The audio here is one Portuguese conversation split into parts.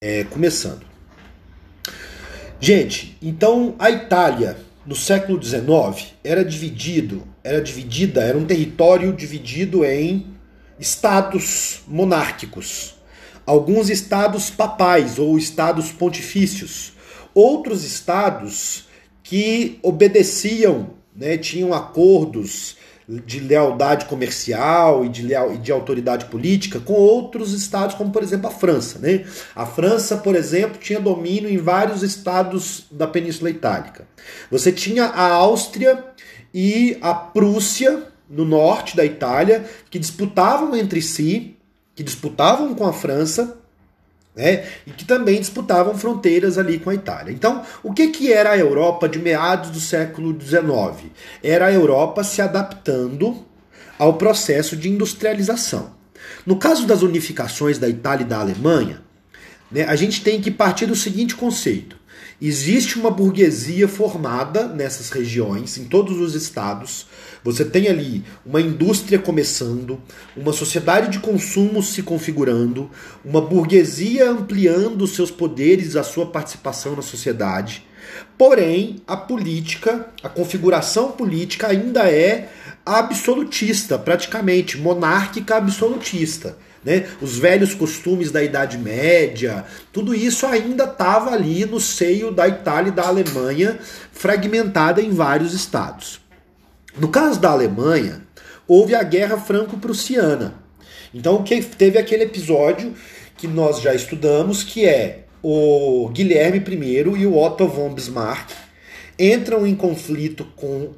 É, começando. Gente, então a Itália no século XIX era dividido, era dividida, era um território dividido em estados monárquicos, alguns estados papais ou estados pontifícios, outros estados que obedeciam, né, tinham acordos de lealdade comercial e de, leal, e de autoridade política com outros estados, como por exemplo a França. Né? A França, por exemplo, tinha domínio em vários estados da Península Itálica. Você tinha a Áustria e a Prússia, no norte da Itália, que disputavam entre si, que disputavam com a França, né, e que também disputavam fronteiras ali com a Itália. Então, o que, que era a Europa de meados do século XIX? Era a Europa se adaptando ao processo de industrialização. No caso das unificações da Itália e da Alemanha, né, a gente tem que partir do seguinte conceito: existe uma burguesia formada nessas regiões, em todos os estados, você tem ali uma indústria começando, uma sociedade de consumo se configurando, uma burguesia ampliando seus poderes, a sua participação na sociedade. Porém, a política, a configuração política ainda é absolutista, praticamente monárquica absolutista. Né? Os velhos costumes da Idade Média, tudo isso ainda estava ali no seio da Itália e da Alemanha, fragmentada em vários estados. No caso da Alemanha, houve a Guerra Franco-Prussiana. Então teve aquele episódio que nós já estudamos, que é o Guilherme I e o Otto von Bismarck entram em conflito com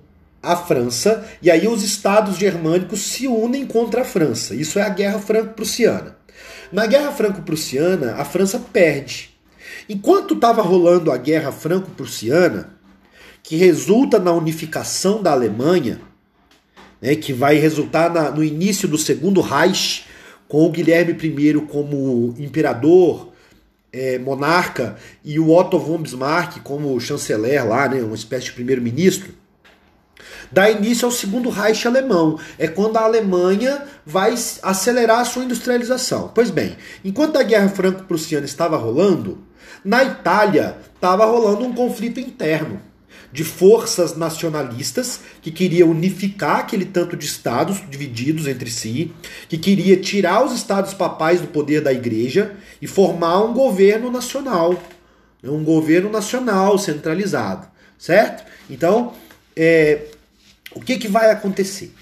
a França e aí os estados germânicos se unem contra a França. Isso é a Guerra Franco-Prussiana. Na Guerra Franco-Prussiana, a França perde. Enquanto estava rolando a Guerra Franco-Prussiana, que resulta na unificação da Alemanha, né, que vai resultar na, no início do Segundo Reich, com o Guilherme I como imperador, é, monarca, e o Otto von Bismarck como chanceler lá, né, uma espécie de primeiro-ministro, dá início ao Segundo Reich alemão. É quando a Alemanha vai acelerar a sua industrialização. Pois bem, enquanto a Guerra Franco-Prussiana estava rolando, na Itália estava rolando um conflito interno de forças nacionalistas que queria unificar aquele tanto de estados divididos entre si, que queria tirar os estados papais do poder da igreja e formar um governo nacional, né, um governo nacional centralizado, certo? Então, é, o que, que vai acontecer?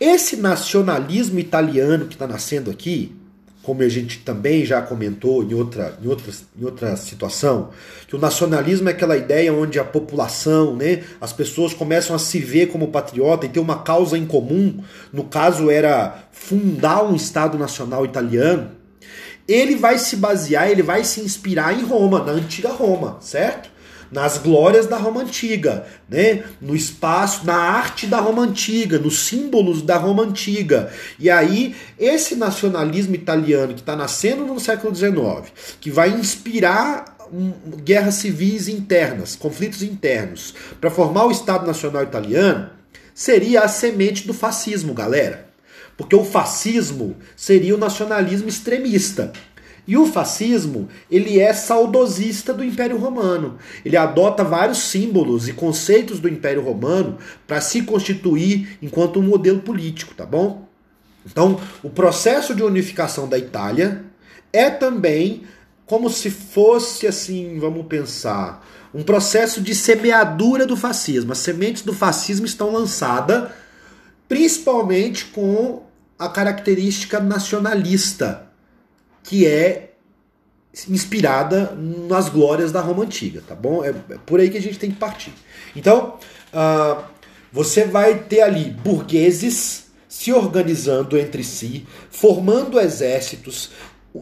Esse nacionalismo italiano que está nascendo aqui, como a gente também já comentou em outra, em, outra, em outra situação, que o nacionalismo é aquela ideia onde a população, né, as pessoas começam a se ver como patriota e ter uma causa em comum, no caso era fundar um Estado Nacional italiano, ele vai se basear, ele vai se inspirar em Roma, na antiga Roma, certo? Nas glórias da Roma antiga, né? no espaço, na arte da Roma antiga, nos símbolos da Roma antiga. E aí, esse nacionalismo italiano que está nascendo no século XIX, que vai inspirar guerras civis internas, conflitos internos, para formar o Estado Nacional Italiano, seria a semente do fascismo, galera. Porque o fascismo seria o nacionalismo extremista. E o fascismo, ele é saudosista do Império Romano. Ele adota vários símbolos e conceitos do Império Romano para se constituir enquanto um modelo político, tá bom? Então, o processo de unificação da Itália é também como se fosse assim, vamos pensar, um processo de semeadura do fascismo. As sementes do fascismo estão lançadas principalmente com a característica nacionalista que é inspirada nas glórias da Roma antiga, tá bom? É, é por aí que a gente tem que partir. Então, uh, você vai ter ali burgueses se organizando entre si, formando exércitos,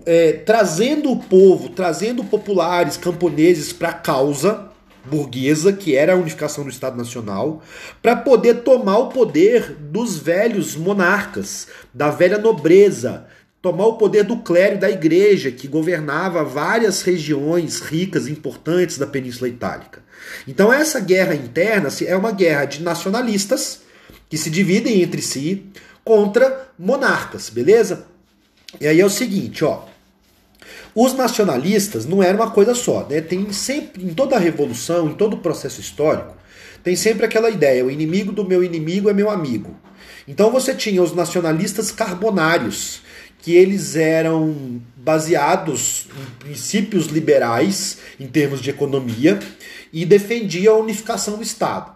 é, trazendo o povo, trazendo populares, camponeses para a causa burguesa, que era a unificação do Estado Nacional, para poder tomar o poder dos velhos monarcas, da velha nobreza, tomar o poder do clero da igreja, que governava várias regiões ricas e importantes da Península Itálica. Então essa guerra interna é uma guerra de nacionalistas que se dividem entre si contra monarcas, beleza? E aí é o seguinte, ó. Os nacionalistas não eram uma coisa só, né? Tem sempre, em toda a revolução, em todo o processo histórico, tem sempre aquela ideia: o inimigo do meu inimigo é meu amigo. Então você tinha os nacionalistas carbonários, que eles eram baseados em princípios liberais em termos de economia e defendiam a unificação do Estado,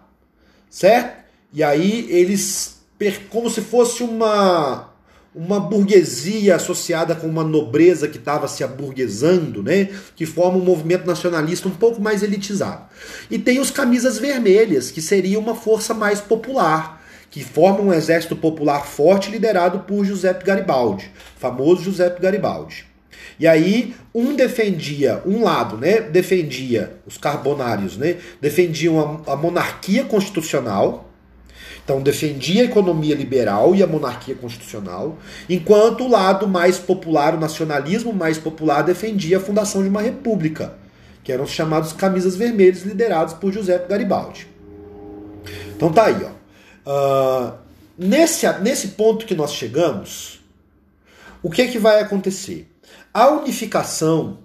certo? E aí eles, como se fosse uma uma burguesia associada com uma nobreza que estava se aburguesando, né? Que forma um movimento nacionalista um pouco mais elitizado. E tem os camisas vermelhas, que seria uma força mais popular, que forma um exército popular forte liderado por Giuseppe Garibaldi, famoso Giuseppe Garibaldi. E aí um defendia, um lado, né, defendia os carbonários, né, defendiam a, a monarquia constitucional, então defendia a economia liberal e a monarquia constitucional, enquanto o lado mais popular, o nacionalismo mais popular, defendia a fundação de uma república, que eram os chamados camisas vermelhas liderados por José Garibaldi. Então tá aí, ó. Uh, nesse, nesse ponto que nós chegamos, o que é que vai acontecer? A unificação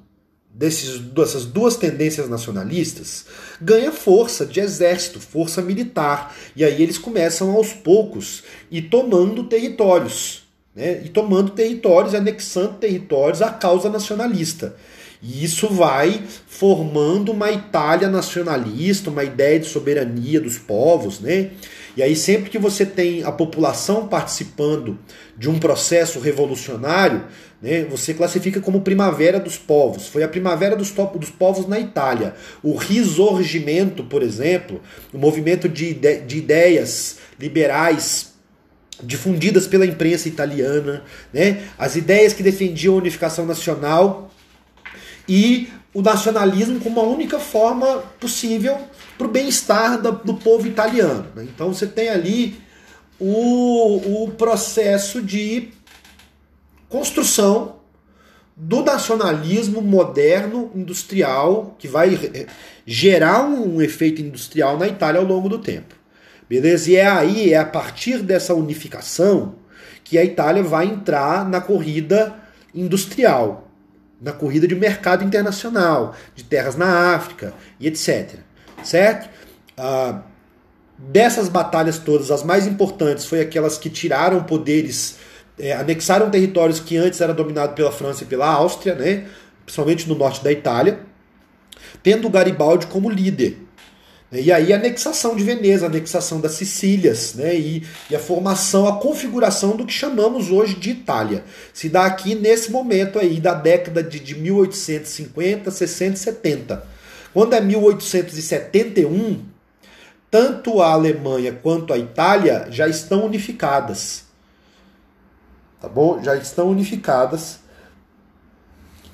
desses, dessas duas tendências nacionalistas ganha força de exército, força militar. E aí eles começam aos poucos e tomando territórios. Né? E tomando territórios, anexando territórios à causa nacionalista. E isso vai formando uma Itália nacionalista, uma ideia de soberania dos povos, né? E aí, sempre que você tem a população participando de um processo revolucionário, né, você classifica como primavera dos povos. Foi a primavera dos, dos povos na Itália. O risorgimento, por exemplo, o movimento de, ide de ideias liberais difundidas pela imprensa italiana, né, as ideias que defendiam a unificação nacional e o nacionalismo como a única forma possível para o bem-estar do povo italiano. Né? Então você tem ali o, o processo de construção do nacionalismo moderno industrial que vai gerar um efeito industrial na Itália ao longo do tempo. Beleza? E é aí, é a partir dessa unificação que a Itália vai entrar na corrida industrial, na corrida de mercado internacional, de terras na África e etc certo? Ah, dessas batalhas todas, as mais importantes foi aquelas que tiraram poderes, é, anexaram territórios que antes eram dominados pela França e pela Áustria, né? principalmente no norte da Itália, tendo Garibaldi como líder. E aí a anexação de Veneza, a anexação das Sicílias, né? E, e, a formação, a configuração do que chamamos hoje de Itália. Se dá aqui nesse momento aí da década de, de 1850, 60 e 70. Quando é 1871, tanto a Alemanha quanto a Itália já estão unificadas. Tá bom? Já estão unificadas.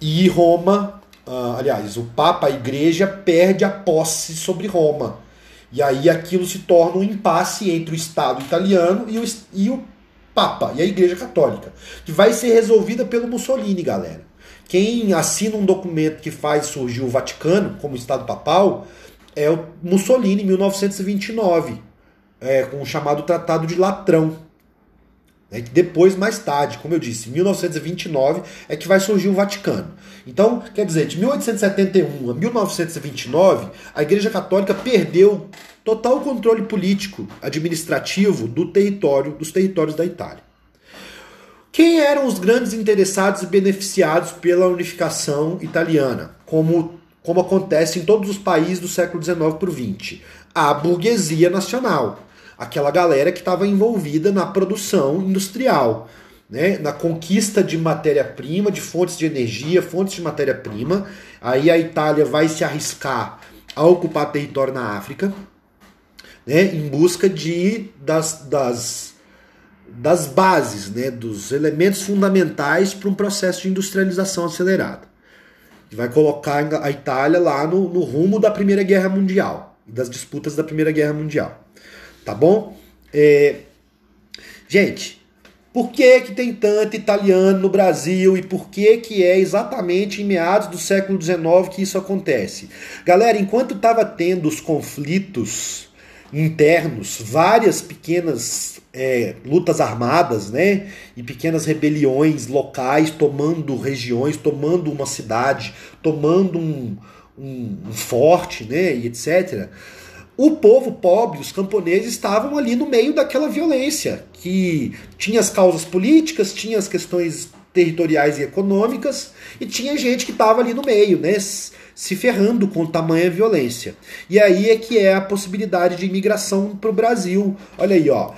E Roma, uh, aliás, o Papa, a Igreja, perde a posse sobre Roma. E aí aquilo se torna um impasse entre o Estado italiano e o, e o Papa, e a Igreja Católica, que vai ser resolvida pelo Mussolini, galera. Quem assina um documento que faz surgir o Vaticano como Estado Papal é o Mussolini, em 1929, é, com o chamado Tratado de Latrão. É que depois, mais tarde, como eu disse, em 1929 é que vai surgir o Vaticano. Então, quer dizer, de 1871 a 1929, a Igreja Católica perdeu total controle político, administrativo do território, dos territórios da Itália. Quem eram os grandes interessados e beneficiados pela unificação italiana, como, como acontece em todos os países do século XIX para o XX? A burguesia nacional, aquela galera que estava envolvida na produção industrial, né, na conquista de matéria-prima, de fontes de energia, fontes de matéria-prima. Aí a Itália vai se arriscar a ocupar território na África, né, em busca de das, das das bases, né, dos elementos fundamentais para um processo de industrialização acelerada. Que vai colocar a Itália lá no, no rumo da Primeira Guerra Mundial das disputas da Primeira Guerra Mundial. Tá bom? É... Gente, por que, que tem tanto italiano no Brasil e por que, que é exatamente em meados do século XIX que isso acontece? Galera, enquanto estava tendo os conflitos internos, várias pequenas é, lutas armadas, né? E pequenas rebeliões locais tomando regiões, tomando uma cidade, tomando um, um, um forte, né? E etc. O povo pobre, os camponeses, estavam ali no meio daquela violência, que tinha as causas políticas, tinha as questões territoriais e econômicas, e tinha gente que estava ali no meio, né? se ferrando com tamanha violência. E aí é que é a possibilidade de imigração para o Brasil. Olha aí, ó.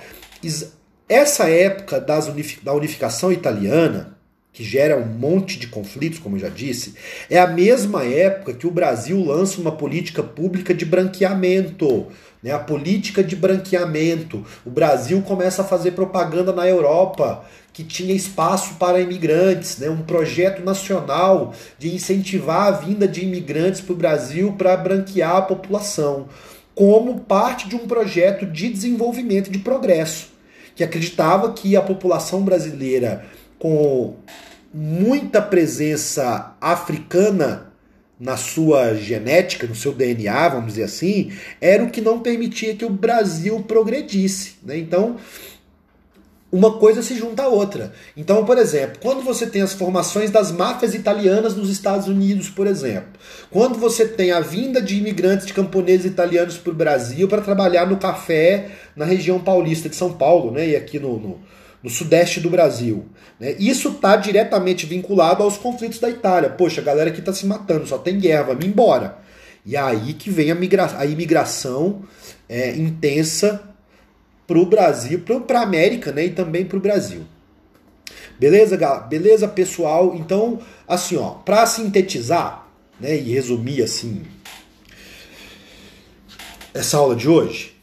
Essa época das da unificação italiana, que gera um monte de conflitos, como eu já disse, é a mesma época que o Brasil lança uma política pública de branqueamento. Né, a política de branqueamento. O Brasil começa a fazer propaganda na Europa que tinha espaço para imigrantes, né? um projeto nacional de incentivar a vinda de imigrantes para o Brasil para branquear a população, como parte de um projeto de desenvolvimento de progresso, que acreditava que a população brasileira, com muita presença africana na sua genética, no seu DNA, vamos dizer assim, era o que não permitia que o Brasil progredisse. Né? Então, uma coisa se junta à outra. Então, por exemplo, quando você tem as formações das máfias italianas nos Estados Unidos, por exemplo, quando você tem a vinda de imigrantes de camponeses italianos para o Brasil para trabalhar no café na região paulista de São Paulo, né, e aqui no, no, no sudeste do Brasil, né, isso está diretamente vinculado aos conflitos da Itália. Poxa, a galera aqui está se matando, só tem guerra, vamos embora. E aí que vem a, migra a imigração é, intensa para o Brasil, para a América né, e também para o Brasil. Beleza, galera? Beleza, pessoal? Então, assim, ó, para sintetizar né, e resumir assim essa aula de hoje,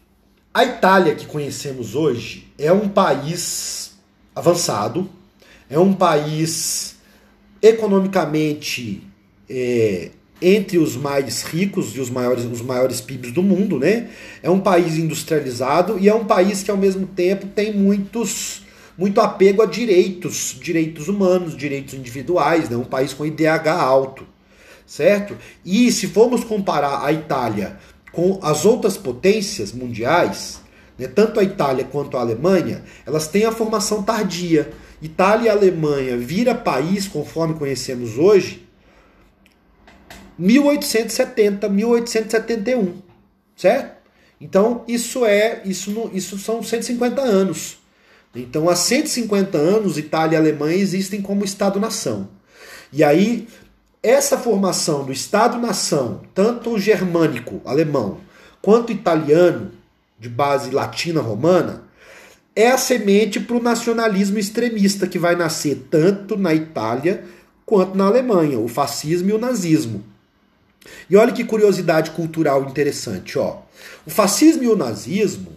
a Itália que conhecemos hoje é um país avançado, é um país economicamente é, entre os mais ricos e os maiores, os maiores PIBs do mundo, né? É um país industrializado e é um país que ao mesmo tempo tem muitos muito apego a direitos, direitos humanos, direitos individuais, né? Um país com IDH alto, certo? E se formos comparar a Itália com as outras potências mundiais, né, tanto a Itália quanto a Alemanha, elas têm a formação tardia. Itália e Alemanha vira país conforme conhecemos hoje 1870, 1871, certo? Então isso é isso isso são 150 anos. Então há 150 anos Itália e Alemanha existem como Estado-nação. E aí essa formação do Estado-nação, tanto germânico, alemão, quanto italiano, de base latina romana, é a semente para o nacionalismo extremista que vai nascer tanto na Itália quanto na Alemanha, o fascismo e o nazismo. E olha que curiosidade cultural interessante, ó. O fascismo e o nazismo,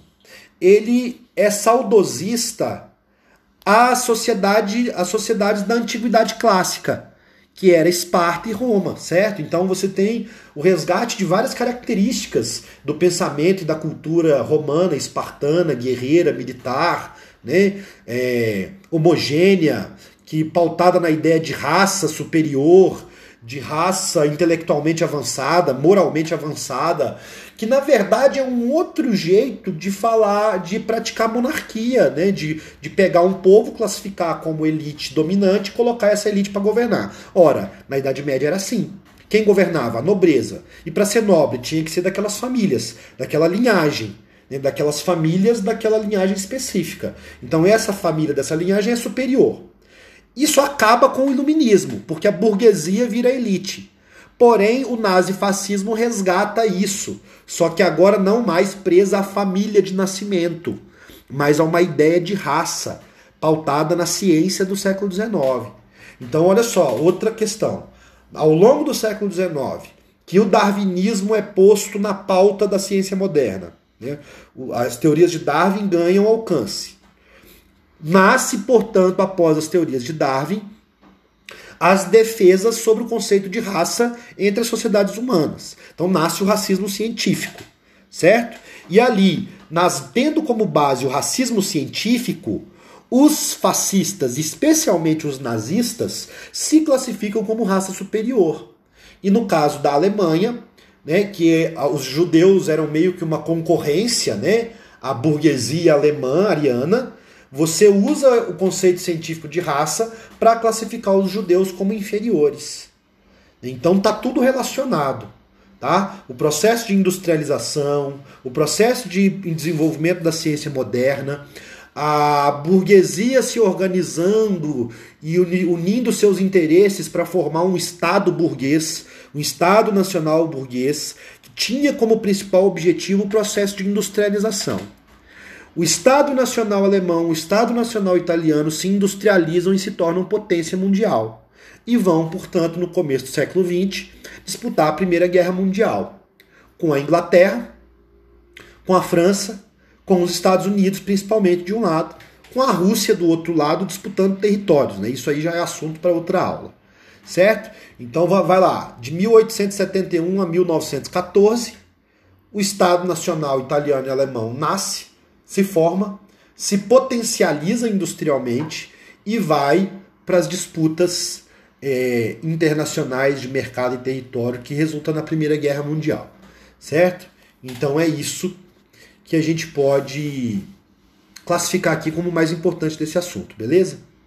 ele é saudosista à sociedade, às sociedades da antiguidade clássica, que era Esparta e Roma, certo? Então você tem o resgate de várias características do pensamento e da cultura romana, espartana, guerreira, militar, né? É, homogênea, que pautada na ideia de raça superior, de raça intelectualmente avançada, moralmente avançada, que na verdade é um outro jeito de falar, de praticar monarquia, né? de, de pegar um povo, classificar como elite dominante e colocar essa elite para governar. Ora, na Idade Média era assim. Quem governava? A nobreza. E para ser nobre tinha que ser daquelas famílias, daquela linhagem. Né? Daquelas famílias daquela linhagem específica. Então essa família dessa linhagem é superior. Isso acaba com o iluminismo, porque a burguesia vira elite. Porém, o nazifascismo resgata isso, só que agora não mais presa à família de nascimento, mas a uma ideia de raça, pautada na ciência do século XIX. Então, olha só, outra questão. Ao longo do século XIX, que o darwinismo é posto na pauta da ciência moderna. Né? As teorias de Darwin ganham alcance. Nasce, portanto, após as teorias de Darwin, as defesas sobre o conceito de raça entre as sociedades humanas. Então nasce o racismo científico, certo? E ali, nas, tendo como base o racismo científico, os fascistas, especialmente os nazistas, se classificam como raça superior. E no caso da Alemanha, né, que os judeus eram meio que uma concorrência, né, à burguesia alemã ariana, você usa o conceito científico de raça para classificar os judeus como inferiores. Então tá tudo relacionado. Tá? O processo de industrialização, o processo de desenvolvimento da ciência moderna, a burguesia se organizando e unindo seus interesses para formar um Estado burguês, um Estado nacional burguês, que tinha como principal objetivo o processo de industrialização. O Estado Nacional alemão, o Estado Nacional italiano se industrializam e se tornam potência mundial. E vão, portanto, no começo do século XX, disputar a Primeira Guerra Mundial com a Inglaterra, com a França, com os Estados Unidos, principalmente de um lado, com a Rússia do outro lado disputando territórios. Né? Isso aí já é assunto para outra aula. Certo? Então vai lá, de 1871 a 1914, o Estado Nacional Italiano e Alemão nasce se forma, se potencializa industrialmente e vai para as disputas é, internacionais de mercado e território que resultam na Primeira Guerra Mundial, certo? Então é isso que a gente pode classificar aqui como o mais importante desse assunto, beleza?